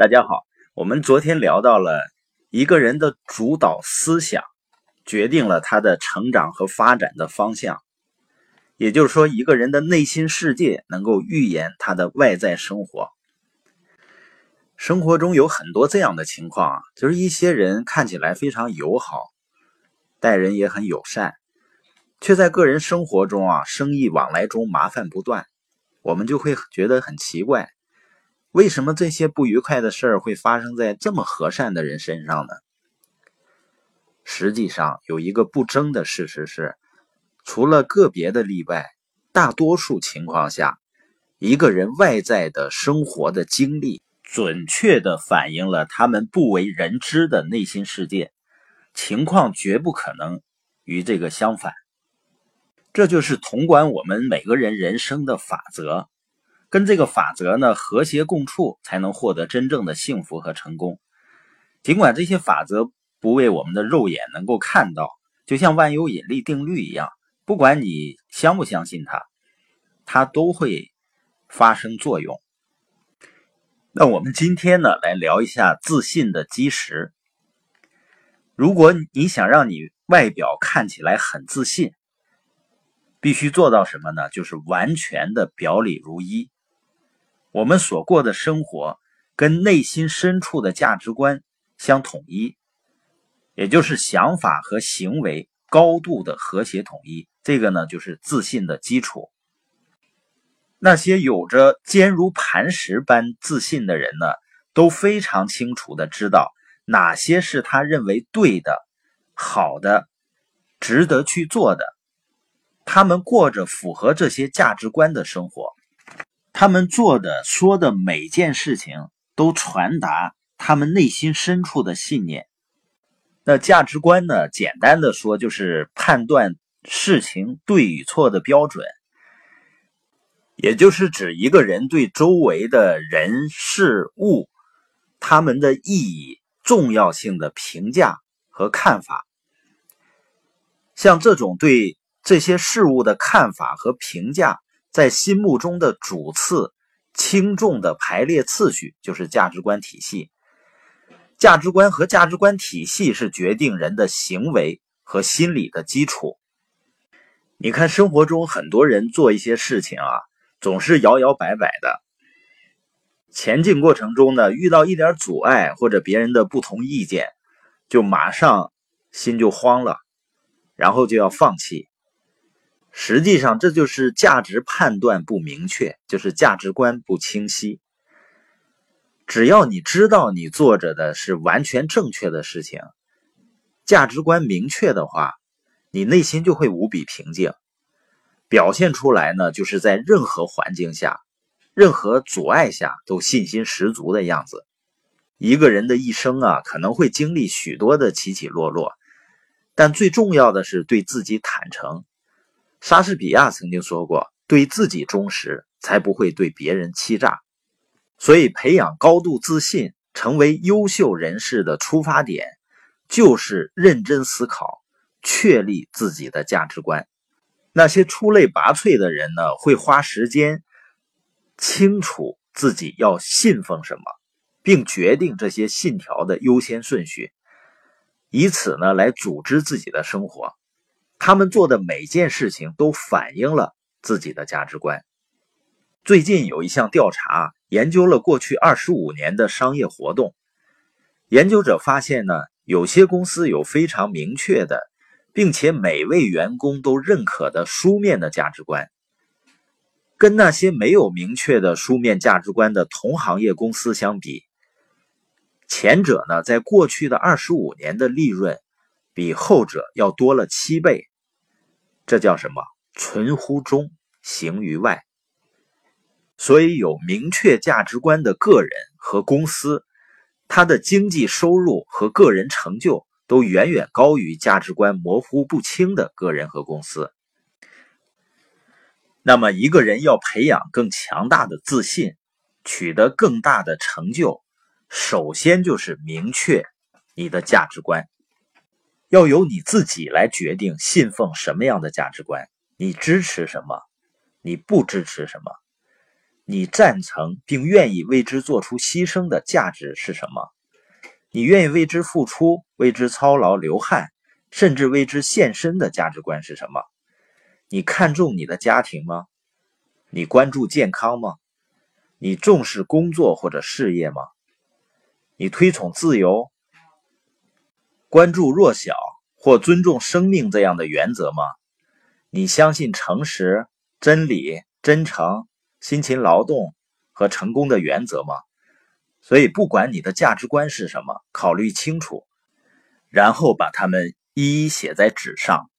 大家好，我们昨天聊到了一个人的主导思想决定了他的成长和发展的方向，也就是说，一个人的内心世界能够预言他的外在生活。生活中有很多这样的情况啊，就是一些人看起来非常友好，待人也很友善，却在个人生活中啊，生意往来中麻烦不断，我们就会觉得很奇怪。为什么这些不愉快的事儿会发生在这么和善的人身上呢？实际上，有一个不争的事实是，除了个别的例外，大多数情况下，一个人外在的生活的经历，准确的反映了他们不为人知的内心世界。情况绝不可能与这个相反。这就是统管我们每个人人生的法则。跟这个法则呢和谐共处，才能获得真正的幸福和成功。尽管这些法则不为我们的肉眼能够看到，就像万有引力定律一样，不管你相不相信它，它都会发生作用。那我们今天呢，来聊一下自信的基石。如果你想让你外表看起来很自信，必须做到什么呢？就是完全的表里如一。我们所过的生活跟内心深处的价值观相统一，也就是想法和行为高度的和谐统一。这个呢，就是自信的基础。那些有着坚如磐石般自信的人呢，都非常清楚的知道哪些是他认为对的、好的、值得去做的。他们过着符合这些价值观的生活。他们做的、说的每件事情，都传达他们内心深处的信念。那价值观呢？简单的说，就是判断事情对与错的标准，也就是指一个人对周围的人事物、他们的意义、重要性的评价和看法。像这种对这些事物的看法和评价。在心目中的主次轻重的排列次序，就是价值观体系。价值观和价值观体系是决定人的行为和心理的基础。你看，生活中很多人做一些事情啊，总是摇摇摆摆的。前进过程中呢，遇到一点阻碍或者别人的不同意见，就马上心就慌了，然后就要放弃。实际上，这就是价值判断不明确，就是价值观不清晰。只要你知道你做着的是完全正确的事情，价值观明确的话，你内心就会无比平静，表现出来呢，就是在任何环境下、任何阻碍下都信心十足的样子。一个人的一生啊，可能会经历许多的起起落落，但最重要的是对自己坦诚。莎士比亚曾经说过：“对自己忠实，才不会对别人欺诈。”所以，培养高度自信，成为优秀人士的出发点，就是认真思考，确立自己的价值观。那些出类拔萃的人呢，会花时间清楚自己要信奉什么，并决定这些信条的优先顺序，以此呢来组织自己的生活。他们做的每件事情都反映了自己的价值观。最近有一项调查研究了过去二十五年的商业活动，研究者发现呢，有些公司有非常明确的，并且每位员工都认可的书面的价值观，跟那些没有明确的书面价值观的同行业公司相比，前者呢，在过去的二十五年的利润比后者要多了七倍。这叫什么？存乎中，行于外。所以，有明确价值观的个人和公司，他的经济收入和个人成就都远远高于价值观模糊不清的个人和公司。那么，一个人要培养更强大的自信，取得更大的成就，首先就是明确你的价值观。要由你自己来决定信奉什么样的价值观，你支持什么，你不支持什么，你赞成并愿意为之做出牺牲的价值是什么？你愿意为之付出、为之操劳流汗，甚至为之献身的价值观是什么？你看重你的家庭吗？你关注健康吗？你重视工作或者事业吗？你推崇自由、关注弱小或尊重生命这样的原则吗？你相信诚实、真理、真诚、辛勤劳动和成功的原则吗？所以，不管你的价值观是什么，考虑清楚，然后把它们一一写在纸上。